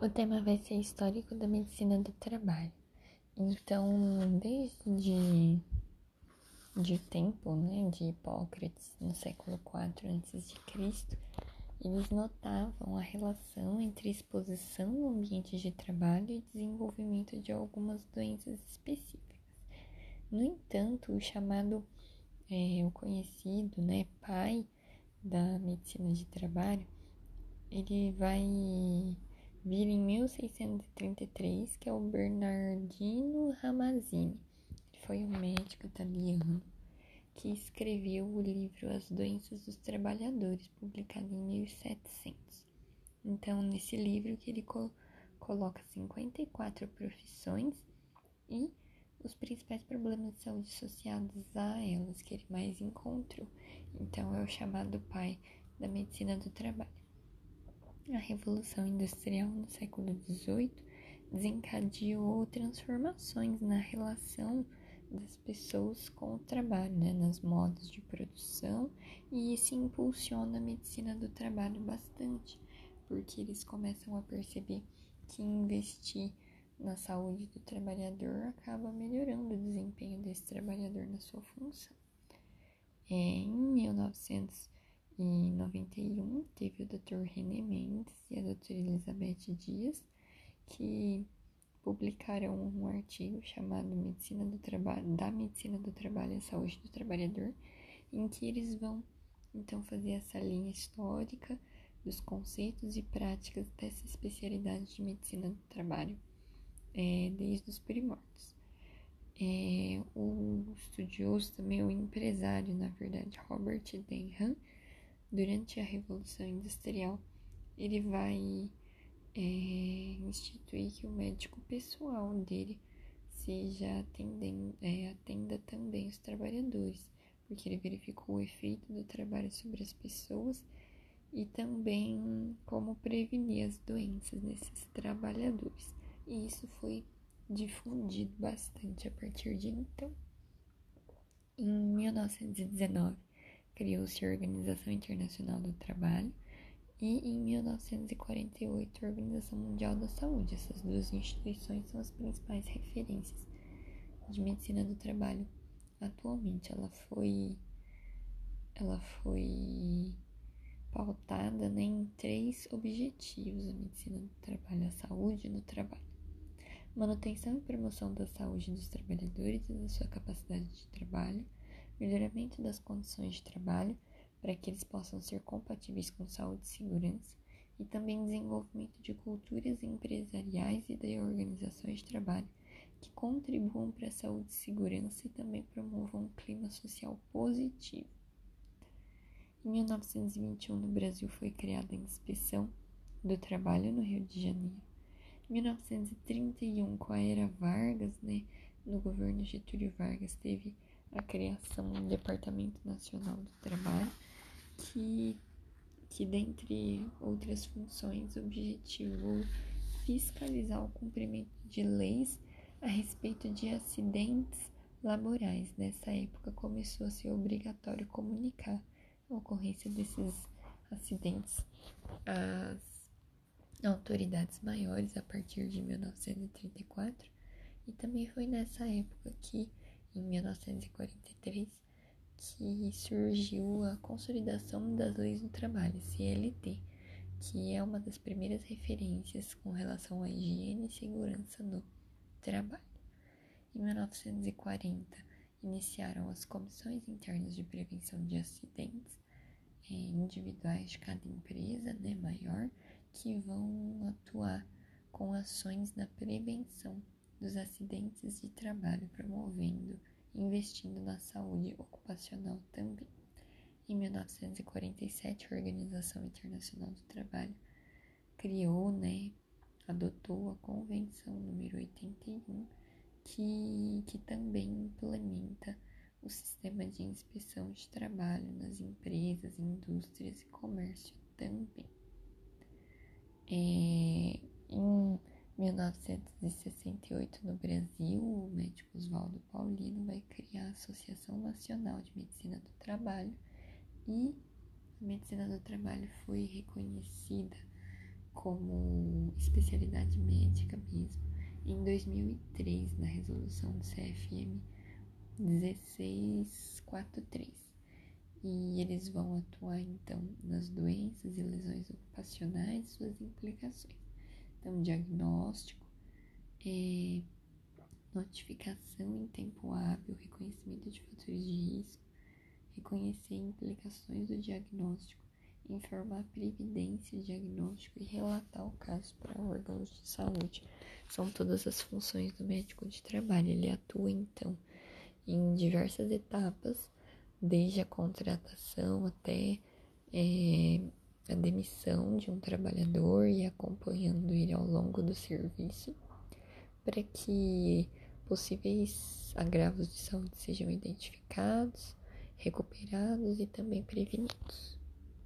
O tema vai ser histórico da medicina do trabalho. Então, desde de tempo, né, de Hipócrates, no século IV a.C., eles notavam a relação entre exposição no ambiente de trabalho e desenvolvimento de algumas doenças específicas. No entanto, o chamado, é, o conhecido, né, pai da medicina de trabalho, ele vai vir em 1633, que é o Bernardino Ramazzini. Foi um médico italiano que escreveu o livro As Doenças dos Trabalhadores, publicado em 1700. Então, nesse livro que ele co coloca 54 profissões e os principais problemas de saúde associados a elas que ele mais encontrou. Então, é o chamado pai da medicina do trabalho. A Revolução Industrial no século XVIII desencadeou transformações na relação das pessoas com o trabalho, né, nas modos de produção, e isso impulsiona a medicina do trabalho bastante, porque eles começam a perceber que investir na saúde do trabalhador acaba melhorando o desempenho desse trabalhador na sua função. É, em 1991, teve o Dr. René Mendes e a Dra. Elizabeth Dias, que publicaram um artigo chamado Medicina do Trabalho, da Medicina do Trabalho e Saúde do Trabalhador, em que eles vão então fazer essa linha histórica dos conceitos e práticas dessa especialidade de medicina do trabalho, é, desde os primórdios. É, o estudioso também, o empresário, na verdade, Robert Denham, durante a Revolução Industrial, ele vai é, instituir que o médico pessoal dele seja atendendo, é, atenda também os trabalhadores, porque ele verificou o efeito do trabalho sobre as pessoas e também como prevenir as doenças nesses trabalhadores. E isso foi difundido bastante a partir de então. Em 1919, criou-se a Organização Internacional do Trabalho, e em 1948 a Organização Mundial da Saúde. Essas duas instituições são as principais referências de medicina do trabalho atualmente. Ela foi ela foi pautada né, em três objetivos: a medicina do trabalho, a saúde no trabalho, manutenção e promoção da saúde dos trabalhadores e da sua capacidade de trabalho, melhoramento das condições de trabalho para que eles possam ser compatíveis com saúde e segurança, e também desenvolvimento de culturas empresariais e de organizações de trabalho que contribuam para a saúde e segurança e também promovam um clima social positivo. Em 1921, no Brasil, foi criada a Inspeção do Trabalho no Rio de Janeiro. Em 1931, com a era Vargas, né, no governo Getúlio Vargas, teve a criação do Departamento Nacional do Trabalho, que, que dentre outras funções, objetivou fiscalizar o cumprimento de leis a respeito de acidentes laborais. Nessa época começou a ser obrigatório comunicar a ocorrência desses acidentes às autoridades maiores a partir de 1934 e também foi nessa época que, em 1943, que surgiu a consolidação das leis do trabalho, CLT, que é uma das primeiras referências com relação à higiene e segurança no trabalho. Em 1940, iniciaram as comissões internas de prevenção de acidentes eh, individuais de cada empresa né, maior, que vão atuar com ações na prevenção dos acidentes de trabalho, promovendo investindo na saúde ocupacional também. Em 1947, a Organização Internacional do Trabalho criou, né, adotou a Convenção número 81, que, que também implementa o sistema de inspeção de trabalho nas empresas, indústrias e comércio também. É, em 1968, no Brasil, o médico Oswaldo Paulino vai criar a Associação Nacional de Medicina do Trabalho e a medicina do trabalho foi reconhecida como especialidade médica mesmo em 2003 na resolução do CFM 1643. E eles vão atuar então nas doenças e lesões ocupacionais e suas implicações. Então, diagnóstico, é, notificação em tempo hábil, reconhecimento de fatores de risco, reconhecer implicações do diagnóstico, informar a previdência diagnóstico e relatar o caso para órgãos de saúde. São todas as funções do médico de trabalho. Ele atua então em diversas etapas, desde a contratação até é, a demissão de um trabalhador e acompanhando ele ao longo do serviço, para que possíveis agravos de saúde sejam identificados, recuperados e também prevenidos.